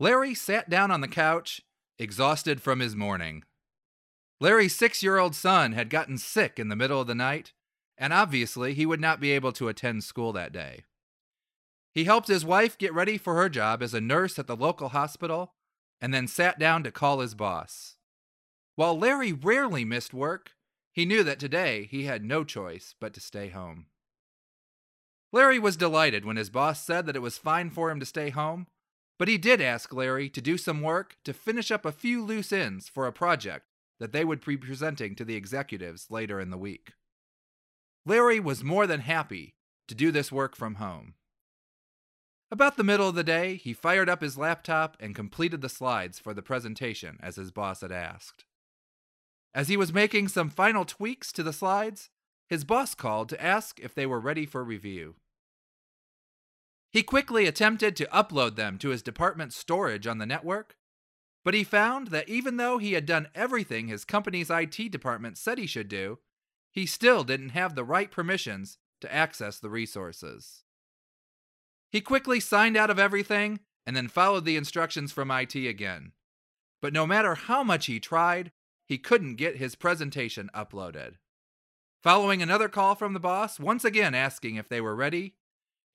Larry sat down on the couch, exhausted from his morning. Larry's six year old son had gotten sick in the middle of the night, and obviously he would not be able to attend school that day. He helped his wife get ready for her job as a nurse at the local hospital and then sat down to call his boss. While Larry rarely missed work, he knew that today he had no choice but to stay home. Larry was delighted when his boss said that it was fine for him to stay home, but he did ask Larry to do some work to finish up a few loose ends for a project that they would be presenting to the executives later in the week. Larry was more than happy to do this work from home. About the middle of the day, he fired up his laptop and completed the slides for the presentation as his boss had asked. As he was making some final tweaks to the slides, his boss called to ask if they were ready for review. He quickly attempted to upload them to his department's storage on the network, but he found that even though he had done everything his company's IT department said he should do, he still didn't have the right permissions to access the resources. He quickly signed out of everything and then followed the instructions from IT again. But no matter how much he tried, he couldn't get his presentation uploaded. Following another call from the boss, once again asking if they were ready,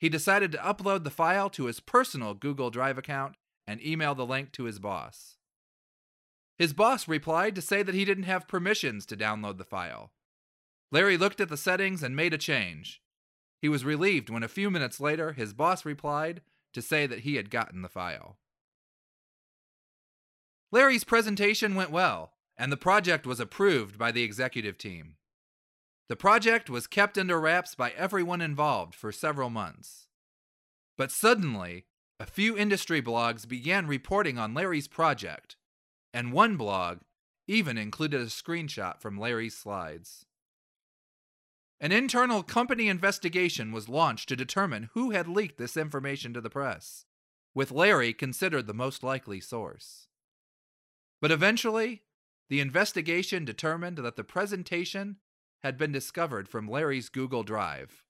he decided to upload the file to his personal Google Drive account and email the link to his boss. His boss replied to say that he didn't have permissions to download the file. Larry looked at the settings and made a change. He was relieved when a few minutes later his boss replied to say that he had gotten the file. Larry's presentation went well, and the project was approved by the executive team. The project was kept under wraps by everyone involved for several months. But suddenly, a few industry blogs began reporting on Larry's project, and one blog even included a screenshot from Larry's slides. An internal company investigation was launched to determine who had leaked this information to the press, with Larry considered the most likely source. But eventually, the investigation determined that the presentation had been discovered from Larry's Google Drive.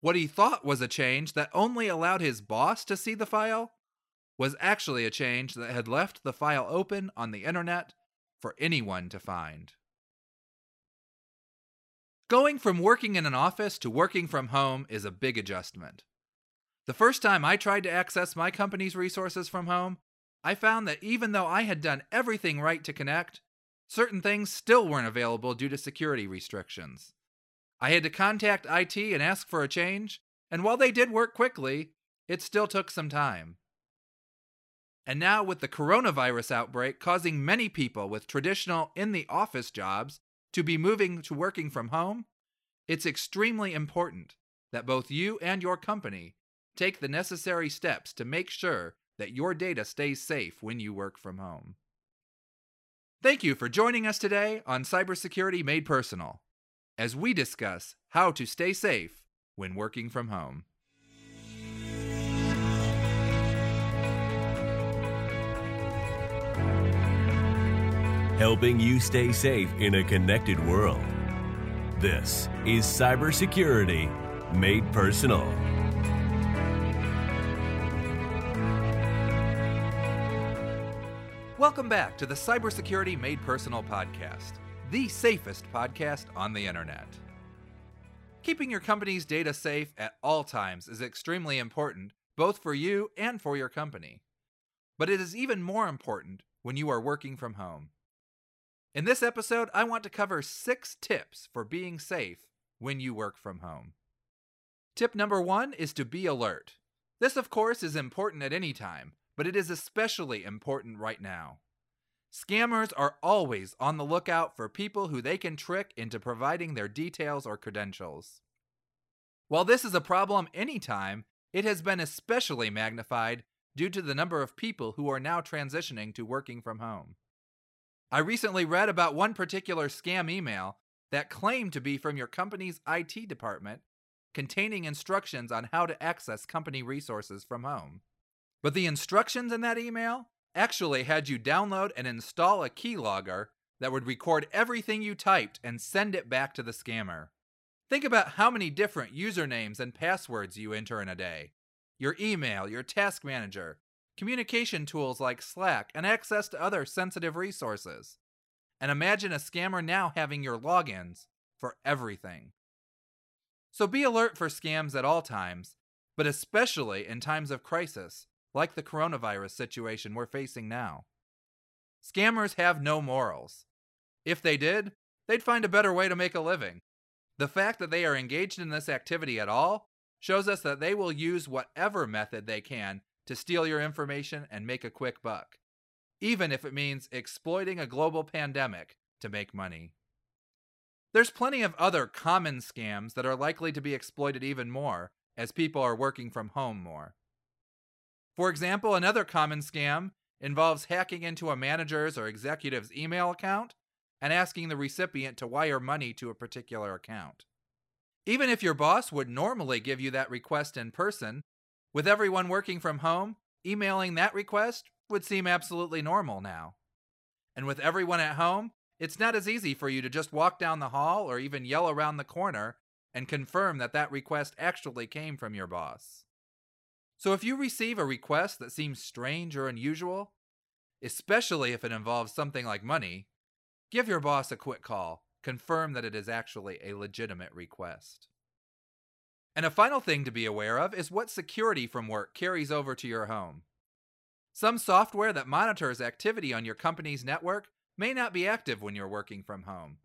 What he thought was a change that only allowed his boss to see the file was actually a change that had left the file open on the internet for anyone to find. Going from working in an office to working from home is a big adjustment. The first time I tried to access my company's resources from home, I found that even though I had done everything right to connect, certain things still weren't available due to security restrictions. I had to contact IT and ask for a change, and while they did work quickly, it still took some time. And now, with the coronavirus outbreak causing many people with traditional in the office jobs to be moving to working from home, it's extremely important that both you and your company take the necessary steps to make sure that your data stays safe when you work from home. Thank you for joining us today on Cybersecurity Made Personal as we discuss how to stay safe when working from home. Helping you stay safe in a connected world. This is Cybersecurity Made Personal. Welcome back to the Cybersecurity Made Personal podcast, the safest podcast on the internet. Keeping your company's data safe at all times is extremely important, both for you and for your company. But it is even more important when you are working from home. In this episode, I want to cover six tips for being safe when you work from home. Tip number one is to be alert. This, of course, is important at any time, but it is especially important right now. Scammers are always on the lookout for people who they can trick into providing their details or credentials. While this is a problem anytime, it has been especially magnified due to the number of people who are now transitioning to working from home. I recently read about one particular scam email that claimed to be from your company's IT department containing instructions on how to access company resources from home. But the instructions in that email actually had you download and install a keylogger that would record everything you typed and send it back to the scammer. Think about how many different usernames and passwords you enter in a day your email, your task manager, communication tools like Slack, and access to other sensitive resources. And imagine a scammer now having your logins for everything. So be alert for scams at all times, but especially in times of crisis, like the coronavirus situation we're facing now. Scammers have no morals. If they did, they'd find a better way to make a living. The fact that they are engaged in this activity at all shows us that they will use whatever method they can to steal your information and make a quick buck, even if it means exploiting a global pandemic to make money. There's plenty of other common scams that are likely to be exploited even more as people are working from home more. For example, another common scam involves hacking into a manager's or executive's email account and asking the recipient to wire money to a particular account. Even if your boss would normally give you that request in person, with everyone working from home, emailing that request would seem absolutely normal now. And with everyone at home, it's not as easy for you to just walk down the hall or even yell around the corner and confirm that that request actually came from your boss. So if you receive a request that seems strange or unusual, especially if it involves something like money, give your boss a quick call. Confirm that it is actually a legitimate request. And a final thing to be aware of is what security from work carries over to your home. Some software that monitors activity on your company's network may not be active when you're working from home,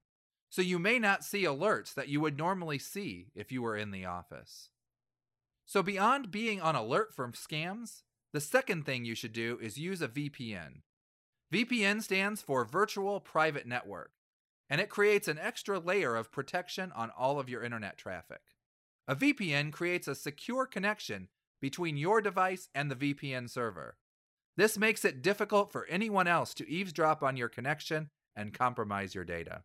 so you may not see alerts that you would normally see if you were in the office. So, beyond being on alert from scams, the second thing you should do is use a VPN. VPN stands for Virtual Private Network, and it creates an extra layer of protection on all of your internet traffic. A VPN creates a secure connection between your device and the VPN server. This makes it difficult for anyone else to eavesdrop on your connection and compromise your data.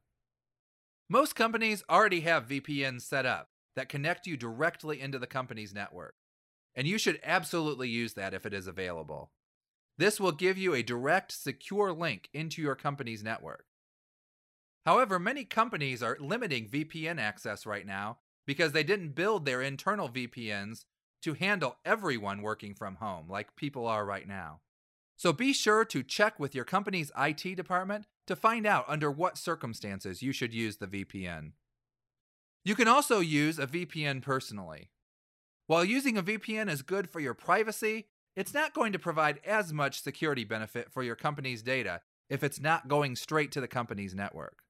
Most companies already have VPNs set up that connect you directly into the company's network, and you should absolutely use that if it is available. This will give you a direct, secure link into your company's network. However, many companies are limiting VPN access right now because they didn't build their internal VPNs to handle everyone working from home like people are right now. So be sure to check with your company's IT department to find out under what circumstances you should use the VPN. You can also use a VPN personally. While using a VPN is good for your privacy, it's not going to provide as much security benefit for your company's data if it's not going straight to the company's network.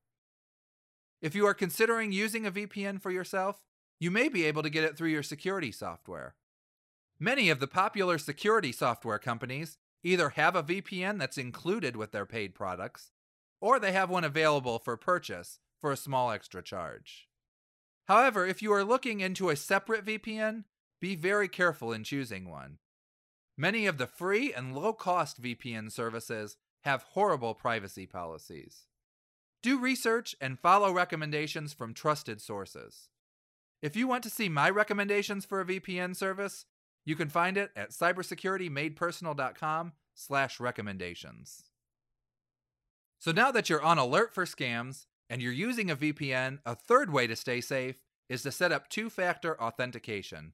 If you are considering using a VPN for yourself, you may be able to get it through your security software. Many of the popular security software companies either have a VPN that's included with their paid products, or they have one available for purchase for a small extra charge. However, if you are looking into a separate VPN, be very careful in choosing one. Many of the free and low cost VPN services have horrible privacy policies. Do research and follow recommendations from trusted sources. If you want to see my recommendations for a VPN service, you can find it at cybersecuritymadepersonal.com slash recommendations. So now that you're on alert for scams and you're using a VPN, a third way to stay safe is to set up two-factor authentication.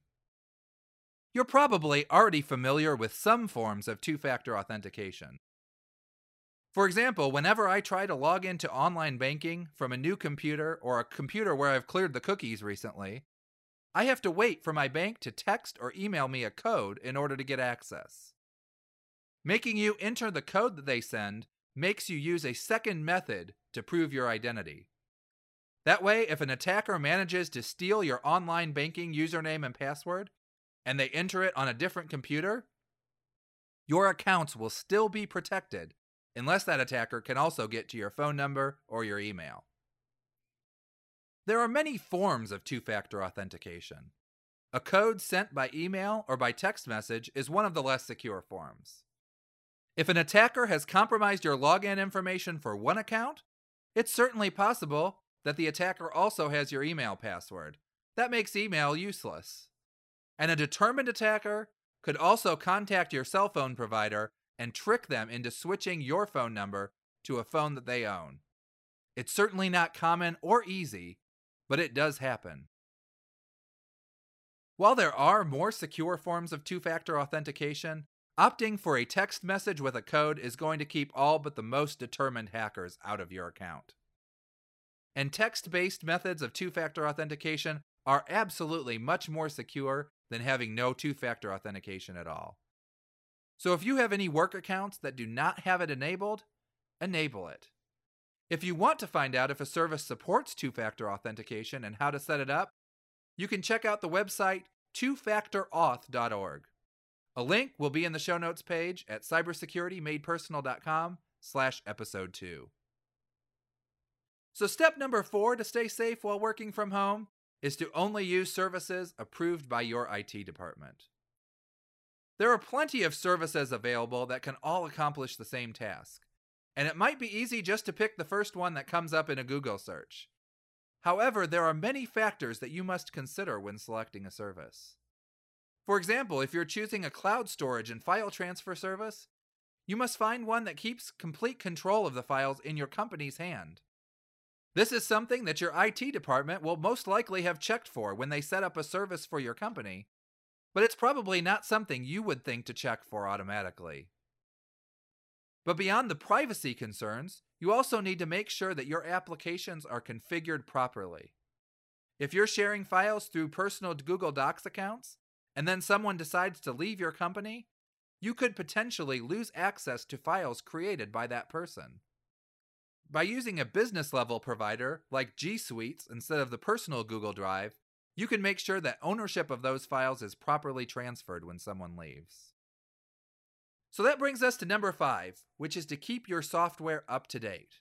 You're probably already familiar with some forms of two-factor authentication. For example, whenever I try to log into online banking from a new computer or a computer where I've cleared the cookies recently, I have to wait for my bank to text or email me a code in order to get access. Making you enter the code that they send makes you use a second method to prove your identity. That way, if an attacker manages to steal your online banking username and password, and they enter it on a different computer, your accounts will still be protected unless that attacker can also get to your phone number or your email. There are many forms of two factor authentication. A code sent by email or by text message is one of the less secure forms. If an attacker has compromised your login information for one account, it's certainly possible that the attacker also has your email password. That makes email useless. And a determined attacker could also contact your cell phone provider and trick them into switching your phone number to a phone that they own. It's certainly not common or easy, but it does happen. While there are more secure forms of two factor authentication, Opting for a text message with a code is going to keep all but the most determined hackers out of your account. And text based methods of two factor authentication are absolutely much more secure than having no two factor authentication at all. So if you have any work accounts that do not have it enabled, enable it. If you want to find out if a service supports two factor authentication and how to set it up, you can check out the website twofactorauth.org. A link will be in the show notes page at cybersecuritymadepersonal.com slash episode 2. So step number four to stay safe while working from home is to only use services approved by your IT department. There are plenty of services available that can all accomplish the same task, and it might be easy just to pick the first one that comes up in a Google search. However, there are many factors that you must consider when selecting a service. For example, if you're choosing a cloud storage and file transfer service, you must find one that keeps complete control of the files in your company's hand. This is something that your IT department will most likely have checked for when they set up a service for your company, but it's probably not something you would think to check for automatically. But beyond the privacy concerns, you also need to make sure that your applications are configured properly. If you're sharing files through personal Google Docs accounts, and then someone decides to leave your company, you could potentially lose access to files created by that person. By using a business level provider like G Suites instead of the personal Google Drive, you can make sure that ownership of those files is properly transferred when someone leaves. So that brings us to number five, which is to keep your software up to date.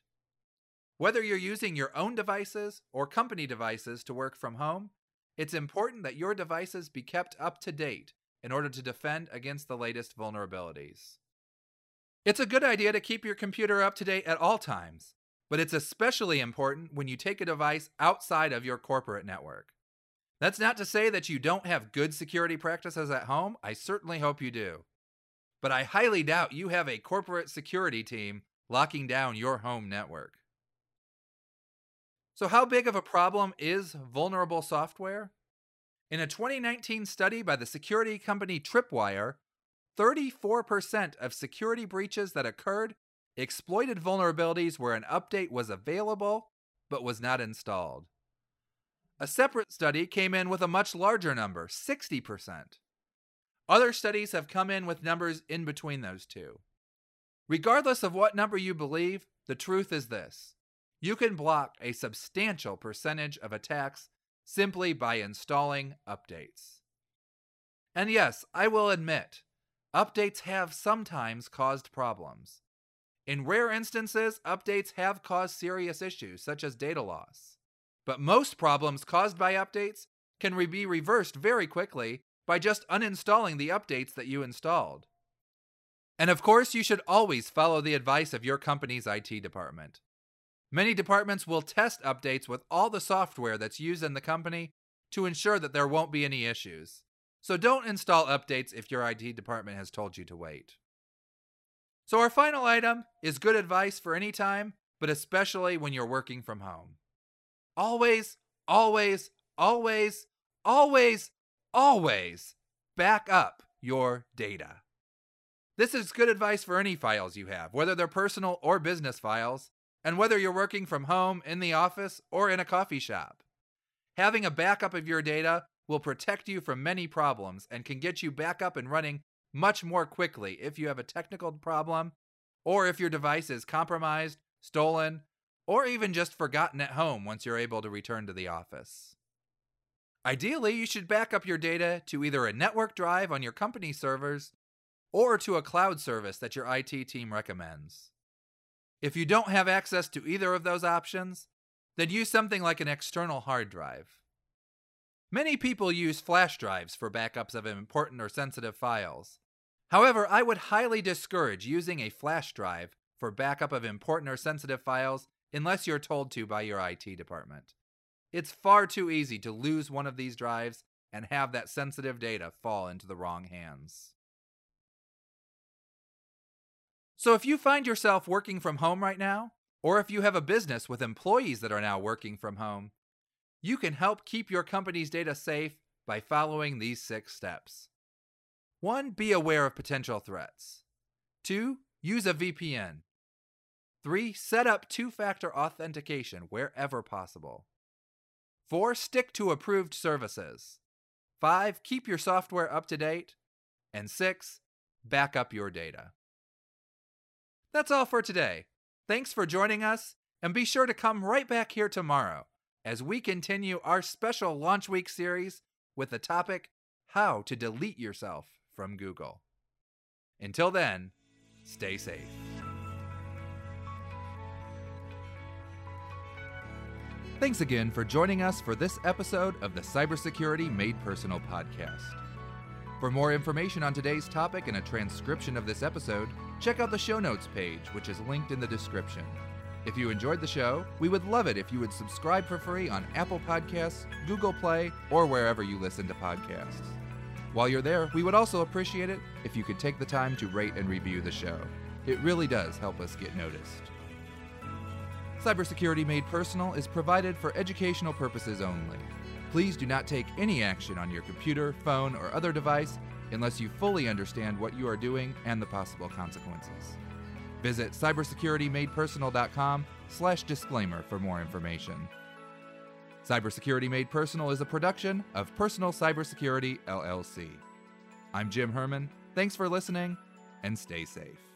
Whether you're using your own devices or company devices to work from home, it's important that your devices be kept up to date in order to defend against the latest vulnerabilities. It's a good idea to keep your computer up to date at all times, but it's especially important when you take a device outside of your corporate network. That's not to say that you don't have good security practices at home, I certainly hope you do. But I highly doubt you have a corporate security team locking down your home network. So, how big of a problem is vulnerable software? In a 2019 study by the security company Tripwire, 34% of security breaches that occurred exploited vulnerabilities where an update was available but was not installed. A separate study came in with a much larger number 60%. Other studies have come in with numbers in between those two. Regardless of what number you believe, the truth is this you can block a substantial percentage of attacks simply by installing updates. And yes, I will admit, updates have sometimes caused problems. In rare instances, updates have caused serious issues, such as data loss. But most problems caused by updates can re- be reversed very quickly by just uninstalling the updates that you installed. And of course, you should always follow the advice of your company's IT department. Many departments will test updates with all the software that's used in the company to ensure that there won't be any issues. So don't install updates if your IT department has told you to wait. So, our final item is good advice for any time, but especially when you're working from home. Always, always, always, always, always back up your data. This is good advice for any files you have, whether they're personal or business files, and whether you're working from home, in the office, or in a coffee shop. Having a backup of your data will protect you from many problems and can get you back up and running much more quickly if you have a technical problem, or if your device is compromised, stolen, or even just forgotten at home once you're able to return to the office. Ideally, you should back up your data to either a network drive on your company servers or to a cloud service that your IT team recommends. If you don't have access to either of those options, then use something like an external hard drive. Many people use flash drives for backups of important or sensitive files. However, I would highly discourage using a flash drive for backup of important or sensitive files unless you're told to by your IT department. It's far too easy to lose one of these drives and have that sensitive data fall into the wrong hands. So if you find yourself working from home right now, or if you have a business with employees that are now working from home, you can help keep your company's data safe by following these six steps. 1. Be aware of potential threats. 2. Use a VPN. 3. Set up two factor authentication wherever possible. 4. Stick to approved services. 5. Keep your software up to date. And 6. Back up your data. That's all for today. Thanks for joining us, and be sure to come right back here tomorrow as we continue our special Launch Week series with the topic How to Delete Yourself from Google. Until then, stay safe. Thanks again for joining us for this episode of the Cybersecurity Made Personal podcast. For more information on today's topic and a transcription of this episode, check out the show notes page, which is linked in the description. If you enjoyed the show, we would love it if you would subscribe for free on Apple Podcasts, Google Play, or wherever you listen to podcasts. While you're there, we would also appreciate it if you could take the time to rate and review the show. It really does help us get noticed. Cybersecurity Made Personal is provided for educational purposes only. Please do not take any action on your computer, phone, or other device unless you fully understand what you are doing and the possible consequences. Visit cybersecuritymadepersonal.com slash disclaimer for more information. Cybersecurity Made Personal is a production of Personal Cybersecurity, LLC. I'm Jim Herman. Thanks for listening, and stay safe.